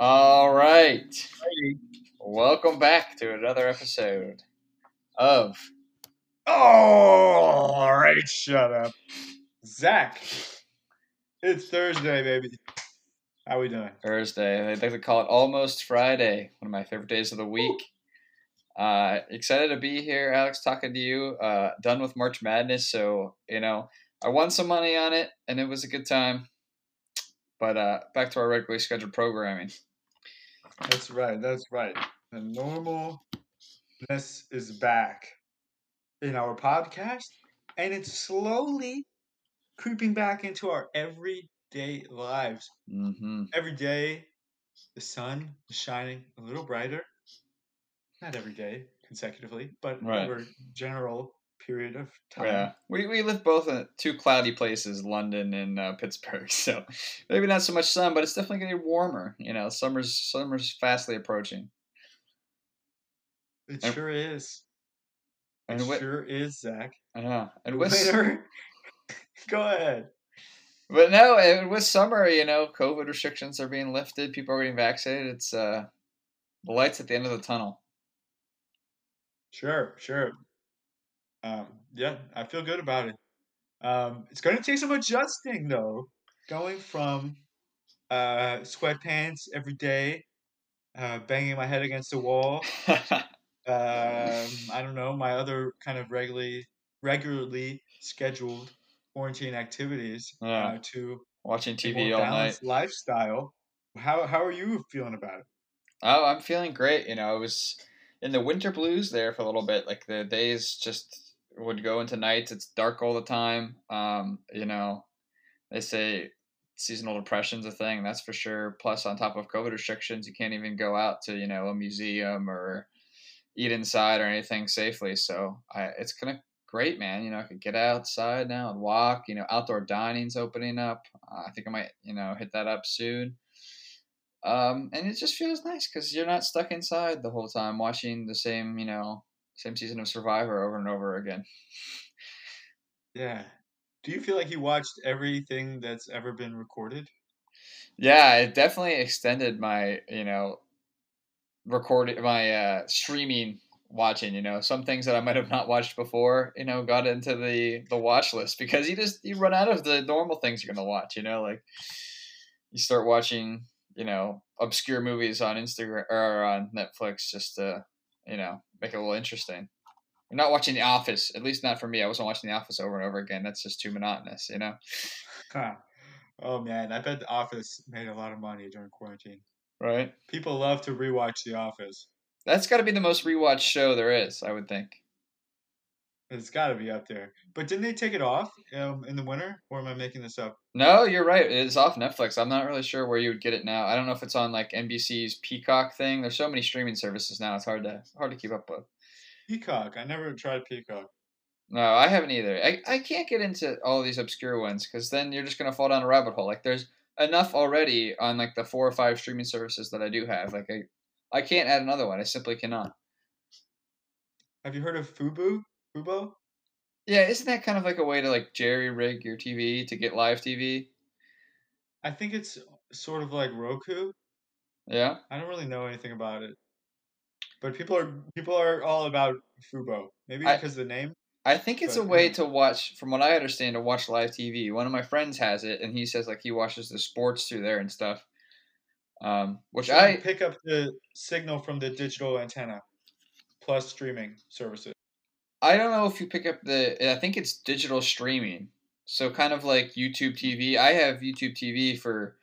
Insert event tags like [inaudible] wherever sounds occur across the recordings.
All right. Welcome back to another episode of Oh, all right, shut up. Zach, it's Thursday, baby. How we doing? Thursday. I like to call it almost Friday, one of my favorite days of the week. Uh, excited to be here, Alex, talking to you. Uh, done with March Madness, so you know I won some money on it, and it was a good time. But uh, back to our regularly scheduled programming. That's right, that's right. The normalness is back in our podcast, and it's slowly creeping back into our everyday lives. Mm-hmm. Every day, the sun is shining a little brighter. Not every day consecutively, but Right. over general period of time. Yeah, we, we live both in two cloudy places, London and uh, Pittsburgh. [laughs] So maybe not so much sun, but it's definitely getting warmer. You know, summer's summer's fastly approaching. It And- sure is. And it wi- sure is, Zach. I know. And with Waiter, [laughs] go ahead. but no, and with summer, you know, COVID restrictions are being lifted. People are getting vaccinated. It's uh, the lights at the end of the tunnel. Sure, sure. Um, yeah, I feel good about it. Um, it's going to take some adjusting, though, going from uh, sweatpants every day, uh, banging my head against the wall. Um, I don't know my other kind of regularly regularly scheduled quarantine activities Yeah. uh, to Watching TV all night. lifestyle. How how are you feeling about it? Oh, I'm feeling great. You know, I was in the winter blues there for a little bit. Like the days just would go into nights. It's dark all the time. Um, you know, they say seasonal depression's a thing, that's for sure. Plus, on top of COVID restrictions, you can't even go out to you know a museum or eat inside or anything safely. So I, it's kind of great, man. You know, I could get outside now and walk. You know, outdoor dining's opening up. Uh, I think I might you know hit that up soon. Um, and it just feels nice because you're not stuck inside the whole time watching the same, you know, same season of Survivor over and over again. Yeah. Do you feel like you watched everything that's ever been recorded? Yeah, it definitely extended my, you know, recording my uh, streaming watching. You know, some things that I might have not watched before, you know, got into the the watch list because you just you run out of the normal things you're gonna watch. You know, like you start watching, you know, obscure movies on Instagram or on Netflix just to, you know, make it a little interesting. You're not watching The Office, at least not for me. I wasn't watching The Office over and over again. That's just too monotonous, you know. Huh. Oh man, I bet The Office made a lot of money during quarantine. Right. People love to rewatch The Office. That's got to be the most rewatched show there is, I would think. It's got to be up there. But didn't they take it off um, in the winter? Or am I making this up? No, you're right. It's off Netflix. I'm not really sure where you would get it now. I don't know if it's on like NBC's Peacock thing. There's so many streaming services now. It's hard to hard to keep up with. Peacock. I never tried Peacock. No, I haven't either. I, I can't get into all these obscure ones because then you're just gonna fall down a rabbit hole. Like there's enough already on like the four or five streaming services that I do have. Like I I can't add another one. I simply cannot. Have you heard of Fubo? Fubo? Yeah, isn't that kind of like a way to like jerry rig your TV to get live TV? I think it's sort of like Roku. Yeah. I don't really know anything about it. But people are people are all about Fubo. Maybe I- because of the name. I think it's a way yeah. to watch, from what I understand, to watch live TV. One of my friends has it, and he says like he watches the sports through there and stuff. Um, which So I pick up the signal from the digital antenna plus streaming services. I don't know if you pick up the. I think it's digital streaming, so kind of like YouTube TV. I have YouTube TV for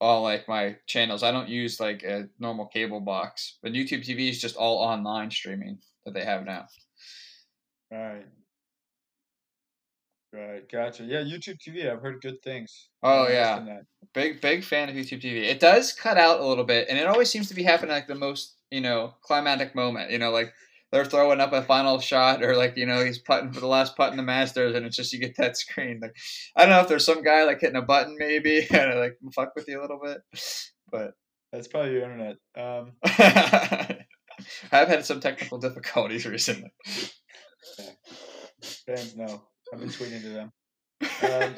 all like my channels. I don't use like a normal cable box, but YouTube TV is just all online streaming that they have now. Right. Right. Gotcha. Yeah, YouTube TV. I've heard good things. Oh, I'm yeah. Big big fan of YouTube TV. It does cut out a little bit, and it always seems to be happening like the most you know climatic moment. You know, like they're throwing up a final shot, or like you know he's putting for the last putt in the Masters, and it's just you get that screen. Like I don't know if there's some guy like hitting a button maybe [laughs] and like fuck with you a little bit, but That's probably your internet. Um, [laughs] I've had some technical difficulties [laughs] recently. fans know. I've been tweeting to them. Um,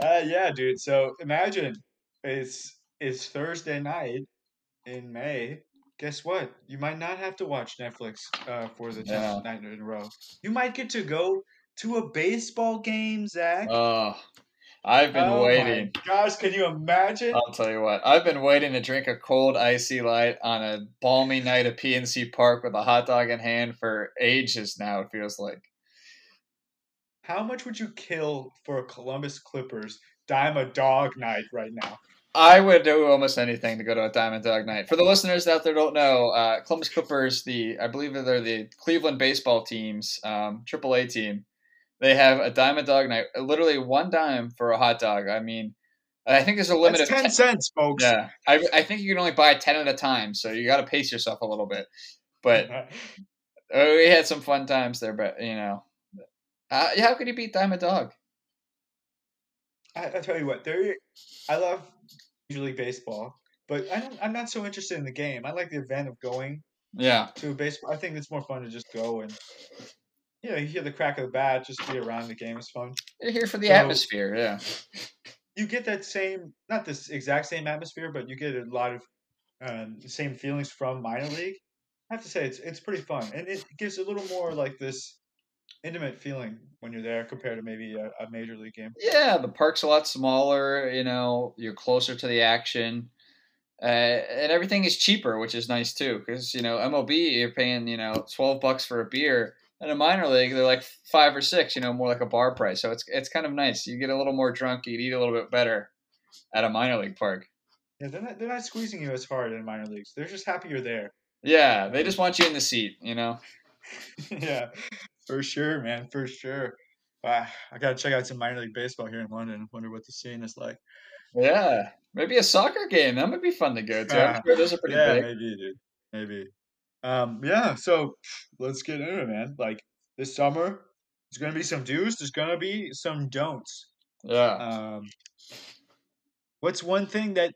uh, yeah, dude. So imagine it's it's Thursday night in May. Guess what? You might not have to watch Netflix uh, for the tenth night in a row. You might get to go to a baseball game, Zach. Oh, I've been oh waiting. my gosh, can you imagine? I'll tell you what. I've been waiting to drink a cold icy light on a balmy night at PNC Park with a hot dog in hand for ages now. It feels like. How much would you kill for a Columbus Clippers dime a dog night right now? I would do almost anything to go to a Dime-a-Dog night. For the listeners out there don't know, uh, Columbus Clippers, the I believe they're the Cleveland baseball teams, um, AAA team. They have a Dime-a-Dog night, literally one dime for a hot dog. I mean, I think there's a limit That's of 10 10 cents, folks. Yeah, I, I think you can only buy ten at a time, so you got to pace yourself a little bit. But [laughs] uh, we had some fun times there, but you know, uh, how could you beat Dime-a-Dog? I, I tell you what, there. I love Major League Baseball, but I don't, I'm not so interested in the game. I like the event of going Yeah, to a baseball. I think it's more fun to just go and, you know, you hear the crack of the bat, just be around the game is fun. you're here for the So- atmosphere. Yeah, You get that same, not this exact same atmosphere, but you get a lot of um, the same feelings from minor league. I have to say, it's it's pretty fun, and it gives a little more like this intimate feeling when you're there compared to maybe a, a major league game. yeah. The park's a lot smaller. You know, you're closer to the action. Uh, and everything is cheaper, which is nice too. Because you know MLB, you're paying you know twelve bucks for a beer, and a minor league they're like five or six. You know, more like a bar price. So it's it's kind of nice. You get a little more drunk, you eat a little bit better at a minor league park. Yeah, they're not they're not squeezing you as hard in minor leagues. They're just happy you're there. Yeah, they just want you in the seat. You know. [laughs] yeah, for sure, man, for sure. Wow, I gotta check out some minor league baseball here in London. Wonder what the scene is like. Yeah, maybe a soccer game. That might be fun to go to. I'm [laughs] sure those are pretty yeah, big. maybe, dude. Maybe. Um, yeah. So let's get into it, man. Like this summer, there's gonna be some do's. There's gonna be some don'ts. Yeah. Um, what's one thing that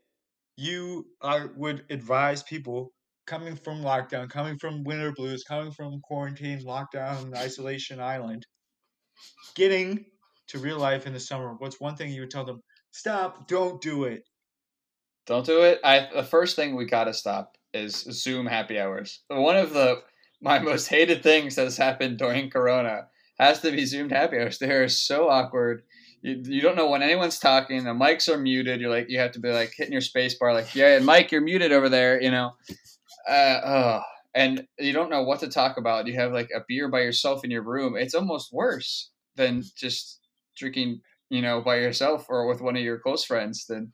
you are, would advise people coming from lockdown, coming from winter blues, coming from quarantine, lockdown, isolation island, getting to real life in the summer? What's one thing you would tell them? Stop! Don't do it. Don't do it. I the first thing we gotta stop is Zoom happy hours. One of the my most hated things that has happened during Corona has to be Zoom happy hours. They are so awkward. You, you don't know when anyone's talking. The mics are muted. You're like you have to be like hitting your space bar, like yeah, Mike, you're muted over there. You know, uh, oh, and you don't know what to talk about. You have like a beer by yourself in your room. It's almost worse than just drinking, you know, by yourself or with one of your close friends. Then,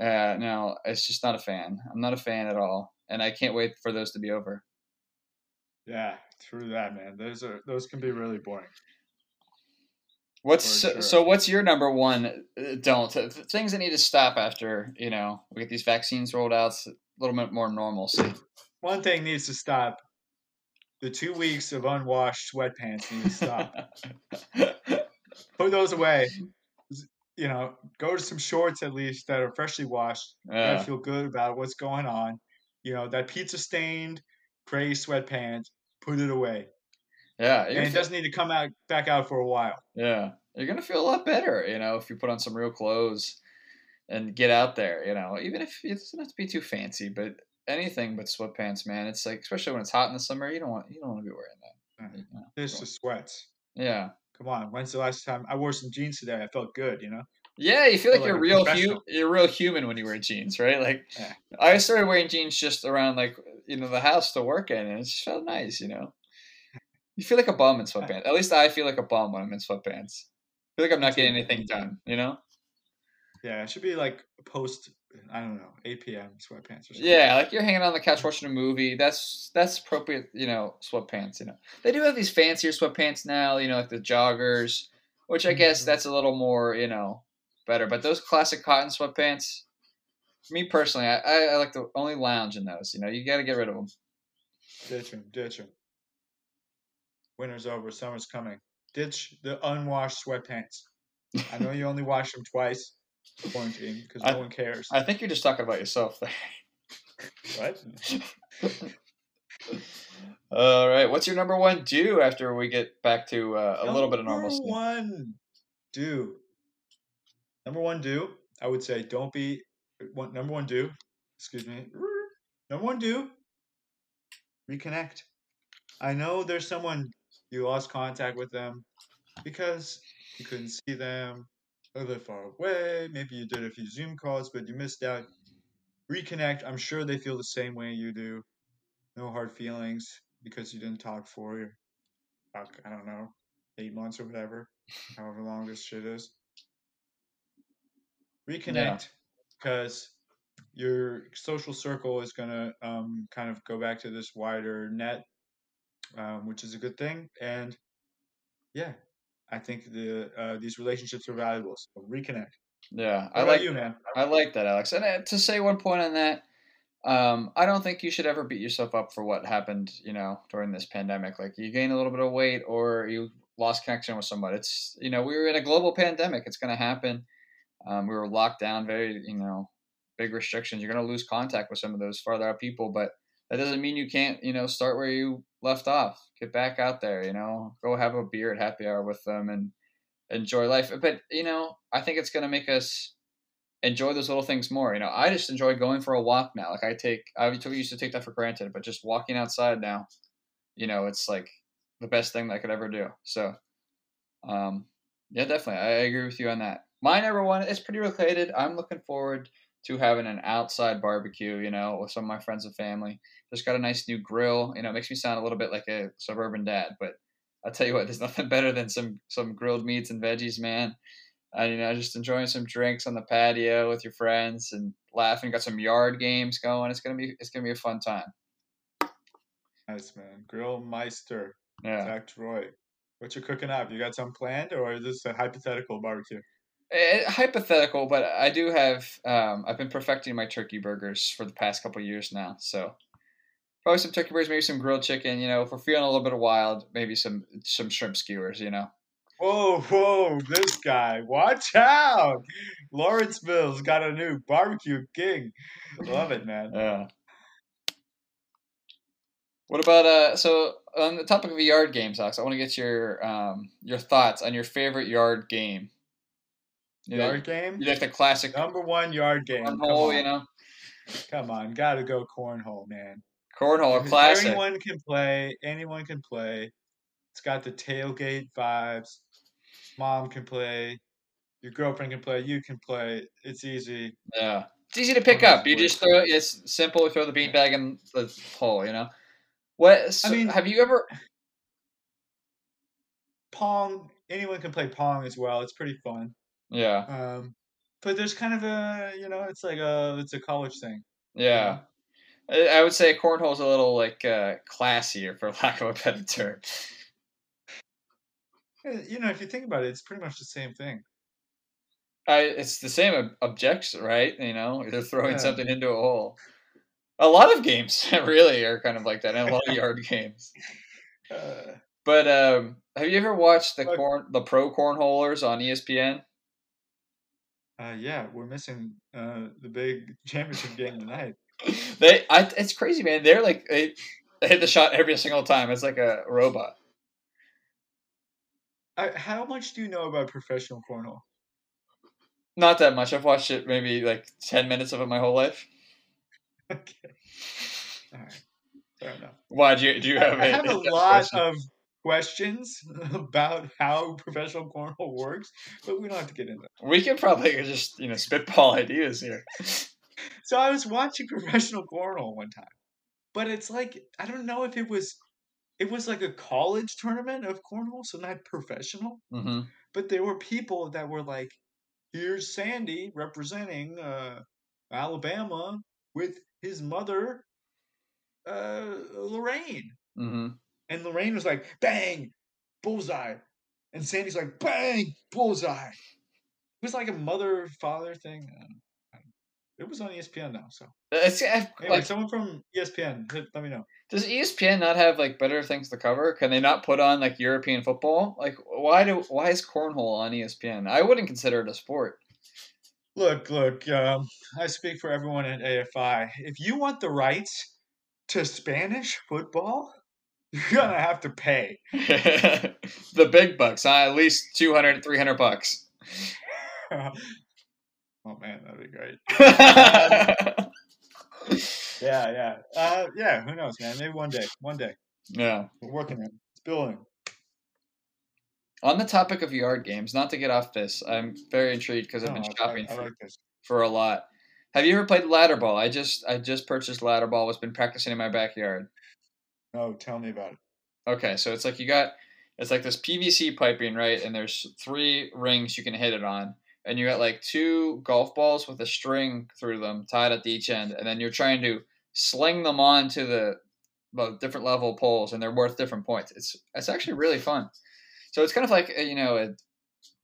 uh, no, it's just not a fan. I'm not a fan at all, and I can't wait for those to be over. Yeah, true that, man. Those are those can be really boring. What's so, sure. so? What's your number one? uh, Don't things that need to stop after you know we get these vaccines rolled out. A little bit more normalcy. One thing needs to stop. The two weeks of unwashed sweatpants need to stop. [laughs] Put those away. You know, go to some shorts at least that are freshly washed. Yeah, feel good about what's going on. You know, that pizza stained gray sweatpants, put it away. yeah, And it feel, doesn't need to come out back out for a while. yeah. You're gonna feel a lot better, you know, if you put on some real clothes and get out there. You know, even if it doesn't have to be too fancy, but anything but sweatpants, man. It's like especially when it's hot in the summer, you don't want you don't want to be wearing that. Mm-hmm. you know. This is sweats. Yeah. Come on. When's the last time I wore some jeans today? I felt good, you know? Yeah, you feel like Feel you're a real hu- you're real human when you wear jeans, right? Like Yeah. I started wearing jeans just around like you know the house to work in, and it just felt nice, you know. You feel like a bum in [laughs] sweatpants. At least I feel like a bum when I'm in sweatpants. I feel like I'm not getting anything done, you know. Yeah, it should be like post, I don't know, 8 p.m. sweatpants or something. Yeah, like you're hanging on the couch watching a movie. That's that's appropriate, you know, sweatpants. You know, they do have these fancier sweatpants now. You know, like the joggers, which I guess Mhm. that's a little more, you know, better. But those classic cotton sweatpants, me personally, I, I, I like to only lounge in those. You know, you got to get rid of them. Ditch them, ditch them. Winter's over, summer's coming. Ditch the unwashed sweatpants. I know you only wash them twice quarantine because I- no one cares. I think you're just talking about yourself there. what? [laughs] All right, what's your number one do after we get back to uh, a little bit of normalcy? Number one do. Number one do. I would say don't be one, number one do, excuse me, number one do, reconnect. I know there's someone you lost contact with them because you couldn't see them, or they're far away. Maybe you did a few Zoom calls, but you missed out. Reconnect. I'm sure they feel the same way you do. No hard feelings because you didn't talk for, fuck, I don't know, eight months or whatever, however long this shit is. Reconnect because your social circle is going to um, kind of go back to this wider net, um, which is a good thing. And yeah, I think the uh, these relationships are valuable. So reconnect. Yeah, I like you, man. I like that, Alex. And uh, to say one point on that, um, I don't think you should ever beat yourself up for what happened, you know, during this pandemic. Like you gain a little bit of weight or you lost connection with somebody. It's you know we were in a global pandemic. It's going to happen. Um, we were locked down, very you know big restrictions. You're going to lose contact with some of those farther out people, but that doesn't mean you can't you know start where you left off. Get back out there. You know, go have a beer at happy hour with them and enjoy life. But you know, I think it's going to make us enjoy those little things more. You know, I just enjoy going for a walk now. Like I take, I used to take that for granted, but just walking outside now, you know, it's like the best thing that I could ever do. So, um, yeah, definitely, I agree with you on that. My number one is pretty related. I'm looking forward to having an outside barbecue, you know, with some of my friends and family. Just got a nice new grill. You know, it makes me sound a little bit like a suburban dad, but I'll tell you what, there's [laughs] nothing better than some some grilled meats and veggies, man and you know just enjoying some drinks on the patio with your friends and laughing. Got some yard games going. It's gonna be it's gonna be a fun time. Nice man, Grill Meister. Yeah, Zach Troy. What you cooking up? You got some planned, or is this a hypothetical barbecue? It, eh, hypothetical, but I do have. Um, I've been perfecting my turkey burgers for the past couple years now, so probably some turkey burgers, maybe some grilled chicken. You know, if we're feeling a little bit of wild, maybe some some shrimp skewers. You know. Whoa, whoa, this guy. Watch out. Lawrenceville's got a new barbecue king. Love it, man. Yeah. What about uh so on the topic of yard games, Alex, I want to get your um your thoughts on your favorite yard game. You yard know, game? You like the classic number one yard game. Cornhole, you know. Come on, gotta go cornhole, man. Cornhole, classic. Anyone can play. Anyone can play. It's got the tailgate vibes mom can play, your girlfriend can play, you can play. It's easy. Yeah. It's easy to pick up. You just throw it's simple, throw the beanbag in the hole, you know? What so, I mean have you ever Pong anyone can play Pong as well. It's pretty fun. Yeah. Um but there's kind of a you know, it's like a it's a college thing. Yeah. You know? I would say cornhole's a little like uh, classier, for [laughs] lack of a better term. You know, if you think about it, it's pretty much the same thing. I, it's the same objection, right? You know, they're throwing yeah. something into a hole. A lot of games [laughs] really are kind of like that, and a lot of yard [laughs] games. Uh, but um, have you ever watched the corn, the pro cornholers on ESPN? Uh, yeah, we're missing uh, the big championship game tonight. They, I, it's crazy, man. They're like they, they hit the shot every single time. It's like a robot. I, how much do you know about professional cornhole? Not that much. I've watched it maybe like ten minutes of it my whole life. [laughs] Okay. All right. Fair enough. Why do you do you have? I, I have a [laughs] lot question? of questions [laughs] about how professional cornhole works, but we don't have to get into that. We could probably just you know spitball ideas here. [laughs] so I was watching [laughs] professional cornhole one time, but it's like I don't know if it was it was like a college tournament of cornhole, so not professional. Mm-hmm. But there were people that were like, "Here's Sandy representing uh, Alabama with his mother, uh, Lorraine." Mm-hmm. And Lorraine was like, "Bang, bullseye," and Sandy's like, "Bang, bullseye." It was like a mother father thing. It was on ESPN now, so. It's, anyway, like, someone from ESPN, let me know. Does ESPN not have like better things to cover? Can they not put on like European football? Like, why do why is cornhole on ESPN? I wouldn't consider it a sport. Look, look. Um, I speak for everyone at AFI. If you want the rights to Spanish football, [laughs] you're gonna have to pay [laughs] the big bucks. Huh? At least 200, 300 bucks. [laughs] Oh man, that'd be great. [laughs] yeah, yeah, uh, yeah. Who knows, man? Maybe one day. One day. yeah. We're working on it. It's building. On the topic of yard games, not to get off this, I'm very intrigued because I've been shopping I, I for, like this. for a lot. Have you ever played ladder ball? I just I just purchased ladder ball. Was been practicing in my backyard. No, tell me about it. Okay, so it's like you got it's like this PVC piping, right? And there's three rings you can hit it on. And you got like two golf balls with a string through them tied at each end, and then you're trying to sling them onto the the different level poles, and they're worth different points. It's it's actually really fun. So it's kind of like a, you know a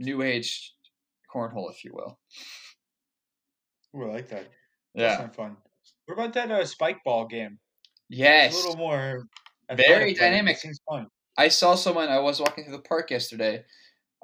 new age cornhole, if you will. Ooh, I like that. That Yeah. sounds fun. What about that uh, spike ball game? It's Yes. a little more Very athletic, but it dynamic. Seems fun. I saw someone. I was walking through the park yesterday,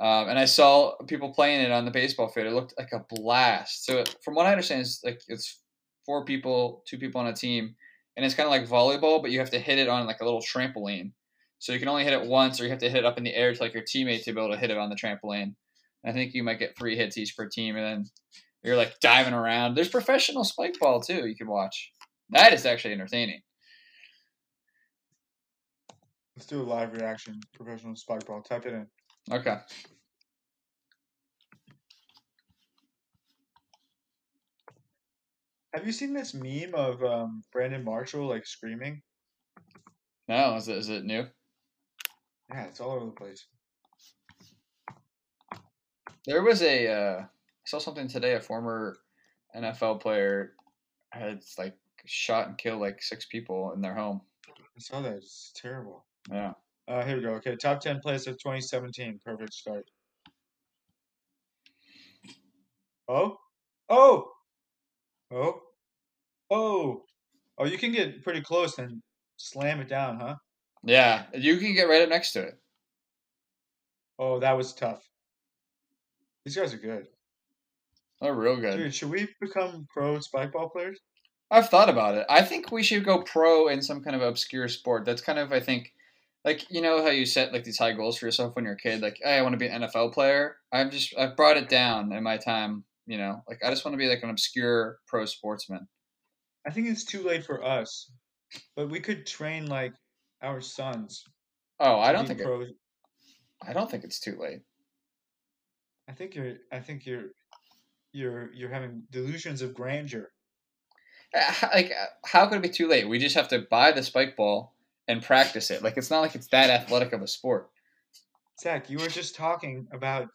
um, and I saw people playing it on the baseball field. It looked like a blast. So, from what I understand, it's like it's four people, two people on a team, and it's kind of like volleyball, but you have to hit it on like a little trampoline. So you can only hit it once, or you have to hit it up in the air to like your teammate to be able to hit it on the trampoline. And I think you might get three hits each per team, and then you're like diving around. There's professional spike ball too. You can watch. That is actually entertaining. Let's do a live reaction. Professional spike ball. Type it in. Okay. Have you seen this meme of um, Brandon Marshall like screaming? No, is it, is it new? Yeah, it's all over the place. There was a uh, I saw something today. A former NFL player had like shot and killed like six people in their home. I saw that. It's terrible. Yeah. Uh, here we go. Okay, top ten plays of 2017. Perfect start. Oh, oh, oh, oh, oh! You can get pretty close and slam it down, huh? Yeah, you can get right up next to it. Oh, that was tough. These guys are good. They're real good. Dude, should we become pro spike ball players? I've thought about it. I think we should go pro in some kind of obscure sport. That's kind of I think like you know how you set like these high goals for yourself when you're a kid, like hey, I want to be an NFL player. I've just I've brought it down in my time. You know, like I just want to be like an obscure pro sportsman. I think it's too late for us, but we could train like our sons. Oh, I don't think it. I don't think it's too late. I think you're. I think you're. You're you're having delusions of grandeur. Uh, like uh, how could it be too late we just have to buy the spike ball and practice it like it's not like it's that athletic of a sport Zach, you were just talking about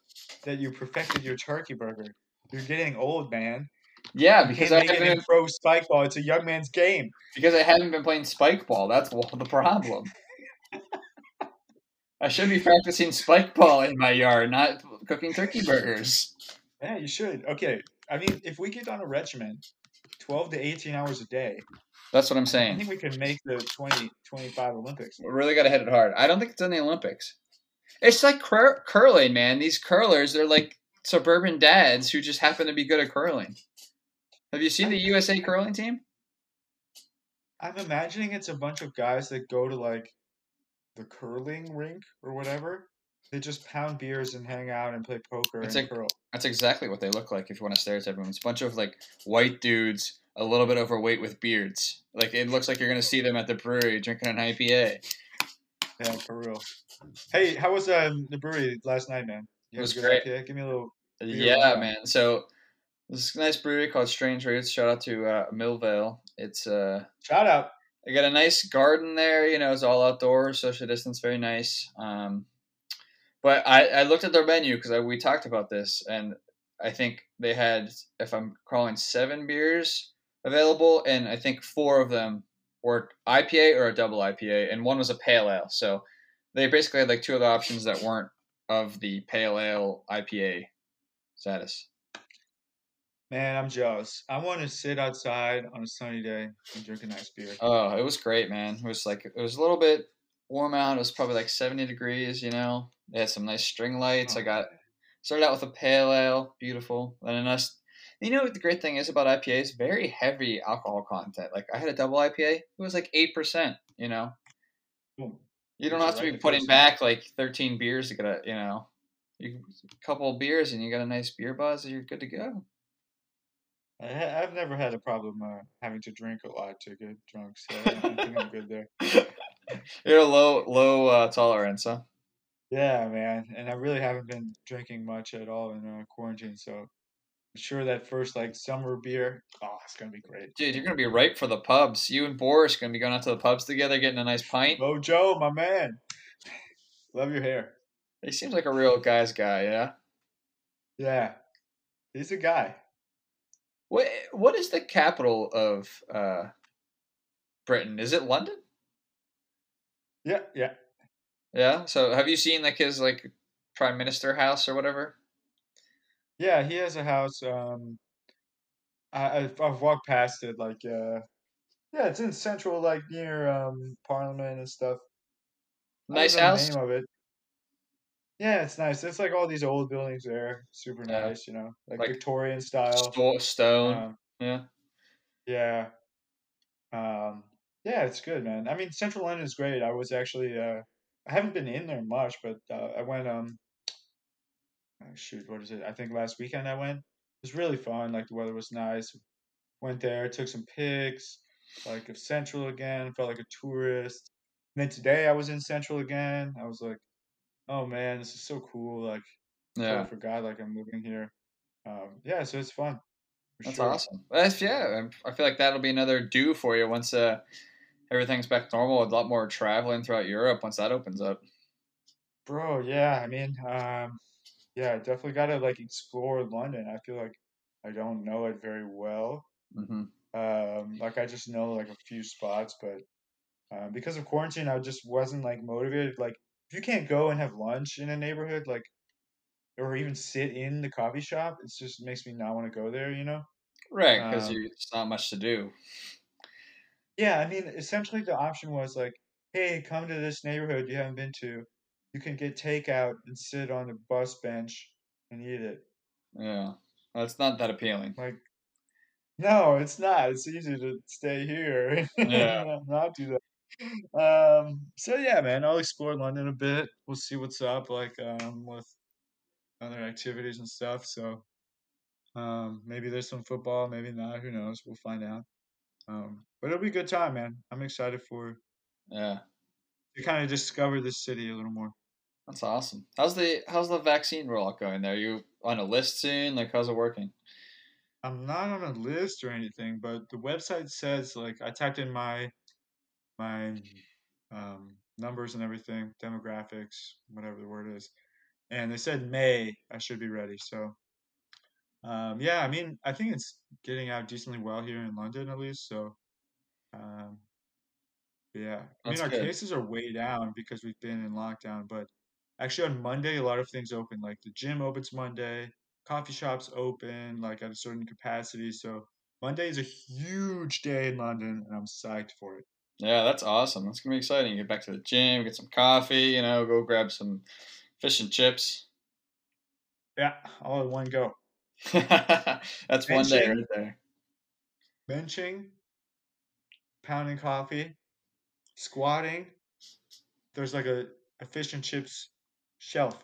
that you perfected your turkey burger. You're getting old, man. yeah because I haven't, in pro spike ball. It's a young man's game. because I haven't been playing spike ball that's the problem I should be practicing spike ball in my yard not cooking turkey burgers Yeah, you should. Okay, I mean, if we get on a regimen, twelve to eighteen hours a day, that's what I'm saying. I think we can make the 20, 25 Olympics. we really got to hit it hard I don't think it's in the Olympics it's like cur- curling man these curlers they're like suburban dads who just happen to be good at curling have you seen the USA curling team I'm imagining it's a bunch of guys that go to like the curling rink or whatever. They just pound beers and hang out and play poker It's and like- curl. That's exactly what they look like if you want to stereotype them. It's a bunch of like white dudes, a little bit overweight with beards. Like it looks like you're gonna see them at the brewery drinking an IPA. Yeah, for real. Hey, how was um, the brewery last night, man? You It was great. IPA? Give me a little. Yeah, man. So this nice brewery called Strange Roots. Shout out to uh, Millvale. It's uh, Shout out. They got a nice garden there. You know, it's all outdoors, social distance, very nice. Um, but I, I looked at their menu because we talked about this, and I think they had, if I'm calling seven beers available, and I think four of them were IPA or a double IPA, and one was a pale ale. So they basically had like two other options that weren't of the pale ale IPA status. Man, I'm jealous. I want to sit outside on a sunny day and drink a nice beer. Oh, it was great, man. It was like it was a little bit warm out. It was probably like seventy degrees. You know, they had some nice string lights. I Oh, got started out with a pale ale, beautiful, then us. You know what the great thing is about IPAs? Very heavy alcohol content. Like I had a double IPA, it was like eight percent. You know, Boom. you don't have to be putting back like thirteen beers to get a you know, you a couple of beers and you got a nice beer buzz. and You're good to go. I've never had a problem uh, having to drink a lot to get drunk, so I think I'm good there. [laughs] You're a low low uh, tolerance, huh? Yeah, man, and I really haven't been drinking much at all in uh, quarantine, so sure that first like summer beer, oh, it's gonna be great. Dude, you're gonna be ripe for the pubs. You and Boris gonna be going out to the pubs together, getting a nice pint. Oh, Joe, my man, love your hair. He seems like a real guy's guy, yeah. Yeah, he's a guy. What what is the capital of uh, Britain? Is it London? Yeah, yeah, Yeah. So have you seen like his like prime minister house or whatever? Yeah. He has a house. Um, I, I've, I've walked past it. Like, uh, yeah, it's in central, like near um Parliament and stuff. I don't Nice know the house. name of it. Yeah, it's nice. It's like all these old buildings there, super Yeah. nice. You know, like Like Victorian style. sto- stone. Um, Yeah. yeah. Um, yeah, it's good, man. I mean, Central London is great. I was actually, uh, I haven't been in there much, but uh, I went, um, oh, shoot, what is it? I think last weekend I went. It was really fun. Like the weather was nice. Went there, took some pics, like of Central again. Felt like a tourist. And then today I was in Central again. I was like, oh man, this is so cool. Like Yeah. forgot like I'm moving here. Um, yeah, so it's fun That's sure. awesome. That's yeah. I'm- feel like that'll be another do for you once uh, everything's back to normal. A lot more traveling throughout Europe once that opens up. Bro, yeah, I mean, um, yeah, definitely got to like explore London. I feel like I don't know it very well. hmm Um, like I just know like a few spots, but uh, because of quarantine, I just wasn't like motivated. Like if you can't go and have lunch in a neighborhood, like or even sit in the coffee shop, it just makes me not want to go there, you know? Right, because Um, it's not much to do. yeah, I mean, essentially the option was like, hey, come to this neighborhood you haven't been to. You can get takeout and sit on the bus bench and eat it. Yeah, that's not that appealing. Like, no, it's not. It's easy to stay here [laughs] Yeah. not do that. Um, so yeah, man, I'll explore London a bit. We'll see what's up, like, um, with other activities and stuff. So, um, maybe there's some football, maybe not. Who knows? We'll find out. Um, but it'll be a good time, man. I'm excited for Yeah, to kind of discover this city a little more. That's awesome. How's the how's the vaccine rollout going there? You on a list soon? Like, how's it working? I'm not on a list or anything, but the website says like I typed in my my um, numbers and everything, demographics, whatever the word is, and they said May I should be ready. So um, yeah, I mean I think it's getting out decently well here in London at least. So um, yeah, I mean our good. cases are way down because we've been in lockdown, but actually on Monday a lot of things open, like the gym opens Monday, coffee shops open like at a certain capacity. So Monday is a huge day in London, and I'm psyched for it. Yeah, that's awesome. That's gonna be exciting. Get back to the gym, get some coffee. You know, go grab some fish and chips. Yeah, all in one go. [laughs] that's one day Benching, right there. benching, pounding coffee, squatting. There's like a, a fish and chips shelf.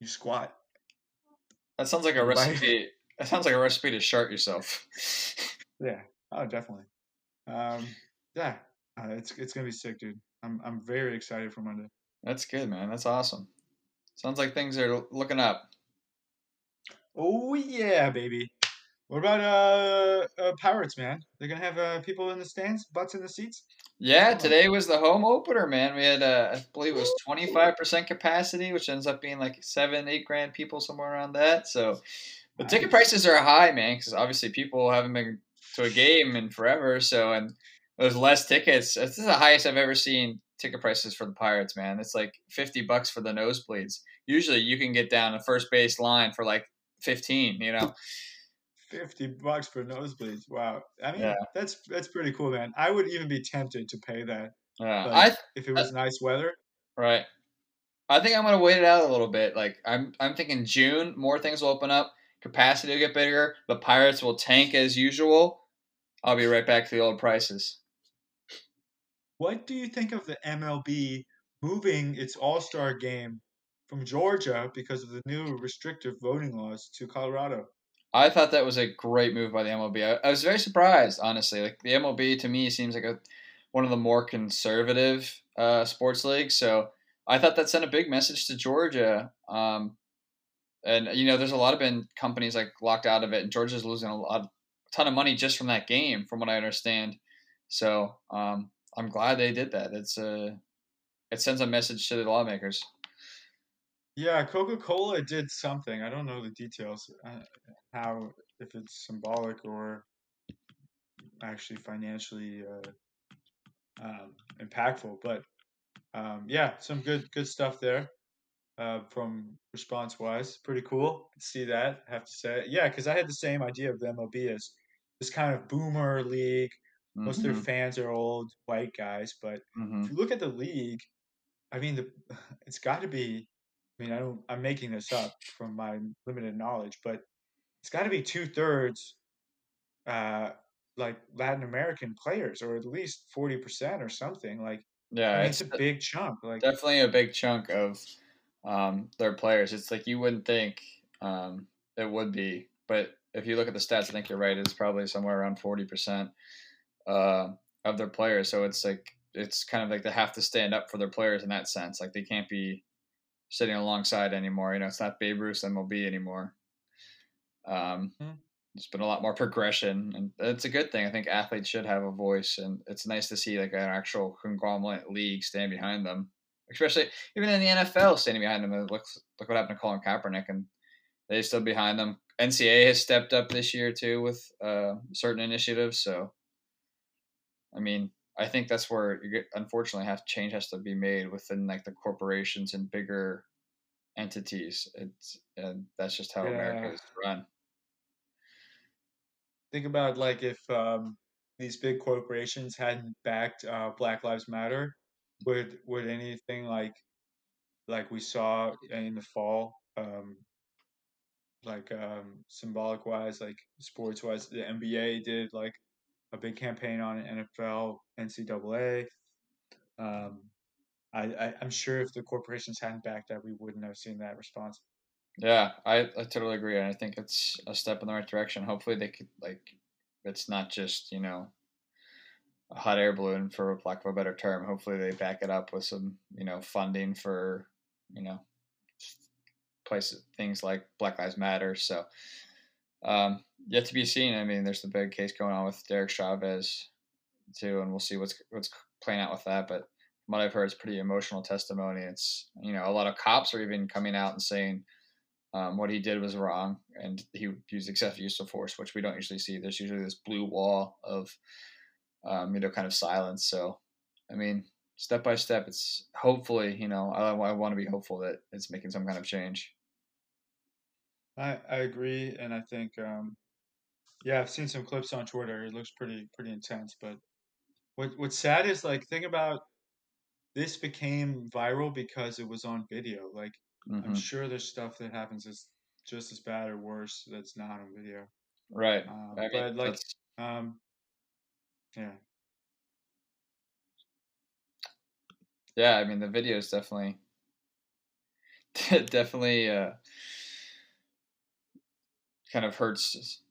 You squat. That sounds like a recipe. That sounds like a recipe to shart yourself. [laughs] Yeah. Oh, definitely. Um, yeah. Uh, it's it's gonna be sick, dude. I'm I'm very excited for Monday. That's good, man. That's awesome. Sounds like things are looking up. Oh yeah, baby. What about uh, uh Pirates, man? They're gonna have uh people in the stands, butts in the seats. Yeah, today was the home opener, man. We had, uh, I believe it was 25% capacity, which ends up being like seven, eight grand people, somewhere around that. So the ticket prices are high, man, because obviously people haven't been to a game in forever. So, and there's less tickets. This is the highest I've ever seen ticket prices for the Pirates, man. It's like 50 bucks for the nosebleeds. Usually you can get down a first base line for like 15, you know? Fifty bucks for nosebleeds. Wow. I mean, Yeah. that's that's pretty cool, man. I would even be tempted to pay that, Yeah. like I, if it I was nice weather. right. I think I'm gonna wait it out a little bit. Like I'm, I'm thinking June, more things will open up, capacity will get bigger, the Pirates will tank as usual. I'll be right back to the old prices. What do you think of the MLB moving its All Star game from Georgia because of the new restrictive voting laws to Colorado? I thought that was a great move by the MLB. I, I was very surprised, honestly. Like the MLB to me seems like a one of the more conservative uh, sports leagues. So I thought that sent a big message to Georgia. Um, and you know, there's a lot of been companies like locked out of it, and Georgia's losing a lot, a ton of money just from that game, from what I understand. So um, I'm glad they did that. It's a, it sends a message to the lawmakers. Yeah, Coca Cola did something. I don't know the details, uh, how if it's symbolic or actually financially uh, um, impactful, but um, yeah, some good good stuff there uh, from response wise. Pretty cool to see that. I have to say, yeah, because I had the same idea of the MLB as this kind of boomer league. Most mm-hmm. of their fans are old white guys, but mm-hmm. if you look at the league, I mean, the [sighs] it's got to be. I mean, I don't. I'm making this up from my limited knowledge, but it's got to be two thirds, uh, like Latin American players, or at least forty percent or something. Like, yeah, I mean, it's, it's, a big chunk. Like, definitely a big chunk of um, their players. It's like you wouldn't think um, it would be, but if you look at the stats, I think you're right. It's probably somewhere around forty percent uh, of their players. So it's like it's kind of like they have to stand up for their players in that sense. Like they can't be sitting alongside anymore. You know, it's not Babe Ruth MLB anymore. Um, hmm. There's been a lot more progression, and it's a good thing. I think athletes should have a voice, and it's nice to see like an actual conglomerate league stand behind them especially even in the NFL, standing behind them. Look, look what happened to Colin Kaepernick, and they stood behind them. NCAA has stepped up this year too with uh, certain initiatives. So, I mean, I think that's where you get, unfortunately have change has to be made within like the corporations and bigger entities. It's and that's just how yeah. America is run. Think about like if um, these big corporations hadn't backed uh, Black Lives Matter, would would anything like like we saw in the fall um like um symbolic wise like sports wise the nba did like a big campaign on nfl ncaa um I, i'm sure if the corporations hadn't backed that we wouldn't have seen that response yeah i, I totally agree and i think it's a step in the right direction hopefully they could like it's not just you know a hot air balloon, for lack of a better term. Hopefully, they back it up with some, you know, funding for, you know, places things like Black Lives Matter. So, um, yet to be seen. I mean, there's the big case going on with Derek Chauvin too, and we'll see what's what's playing out with that. But from what I've heard, it's pretty emotional testimony. It's you know a lot of cops are even coming out and saying. Um, what he did was wrong, and he used excessive use of force, which we don't usually see. There's usually this blue wall of um, you know, kind of silence. So, I mean, step by step, it's hopefully, you know, I, I want to be hopeful that it's making some kind of change. I, I agree. And I think, um, yeah, I've seen some clips on Twitter. It looks pretty, pretty intense. But what, what's sad is like, think about this became viral because it was on video. Like, mm-hmm. I'm sure there's stuff that happens that's just as bad or worse that's not on video. Right. Um, I mean, but like, um, yeah. Yeah, I mean the video is definitely [laughs] definitely uh, kind of hurts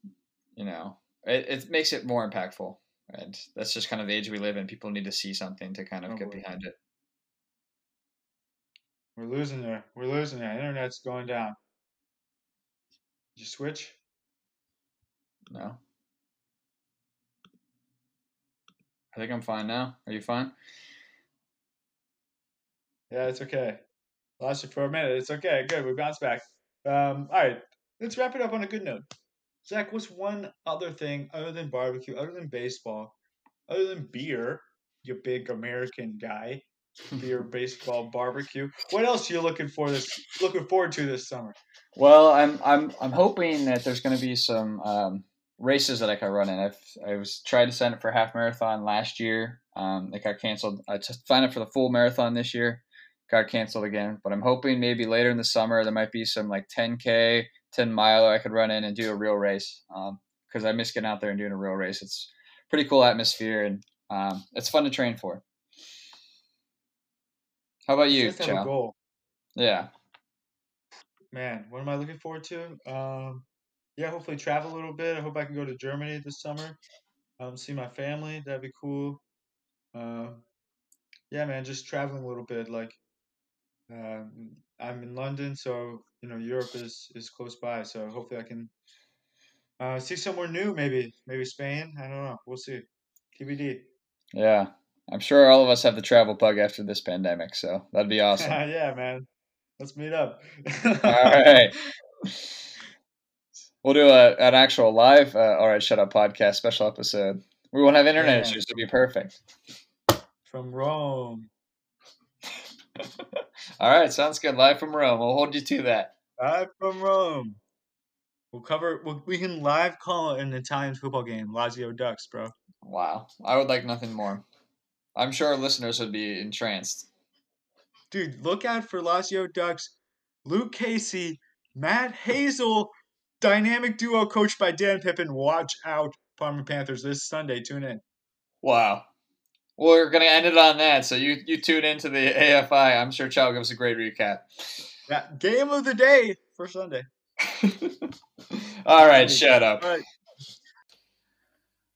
you know it, it makes it more impactful and that's just kind of the age we live in people need to see something to kind of oh, get behind it we're losing there we're losing there internet's going down Did you switch no I think I'm fine now. Are you fine? Yeah, it's okay. Lost you for a minute. It's okay. Good. We bounced back. Um, all right. Let's wrap it up on a good note. Zach, what's one other thing other than barbecue, other than baseball, other than beer? You big American guy. [laughs] Beer, baseball, barbecue. What else are you looking for this? Looking forward to this summer? Well, I'm I'm I'm hoping that there's going to be some um, races that I could run in. I've I was tried to sign up for half marathon last year. Um, it got canceled. I just signed up for the full marathon this year. Got canceled again. But I'm hoping maybe later in the summer there might be some like 10k, 10 mile I could run in and do a real race. Because um, I miss getting out there and doing a real race. It's pretty cool atmosphere and um, it's fun to train for. How about you, Just have a goal. Yeah. Man, what am I looking forward to? Um, yeah, hopefully travel a little bit. I hope I can go to Germany this summer, um, see my family. That'd be cool. Uh, yeah, man, just traveling a little bit. Like, um, I'm in London, so you know Europe is is close by. So hopefully I can uh, see somewhere new. Maybe maybe Spain. I don't know. We'll see. TBD. Yeah, I'm sure all of us have the travel bug after this pandemic, so that'd be [laughs] awesome. yeah, man. Let's meet up. all right. We'll do a, an actual live, uh, all right, shut up podcast special episode. We won't have internet Yeah. issues. It'll be perfect. From Rome. [laughs] All right, sounds good. Live from Rome. We'll hold you to that. Live from Rome. We'll cover. We'll, we can live call an Italian football game. Lazio Ducks, bro. Wow. I would like nothing more. I'm sure our listeners would be entranced. Dude, look out for Lazio Ducks. Luke Casey, Matt Hazel, dynamic duo coached by Dan Pippen. Watch out, Parma Panthers this Sunday. Tune in. Wow. Well, we're gonna end it on that. So you you tune into the AFI. I'm sure Chow gives a great recap. Yeah, game of the day for Sunday. [laughs] All right, shut up. All right.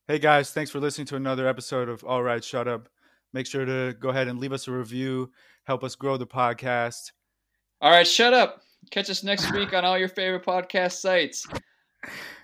Hey guys, thanks for listening to another episode of All Right, Shut Up. Make sure to go ahead and leave us a review, help us grow the podcast. All right, shut up. Catch us next week on all your favorite podcast sites. [laughs]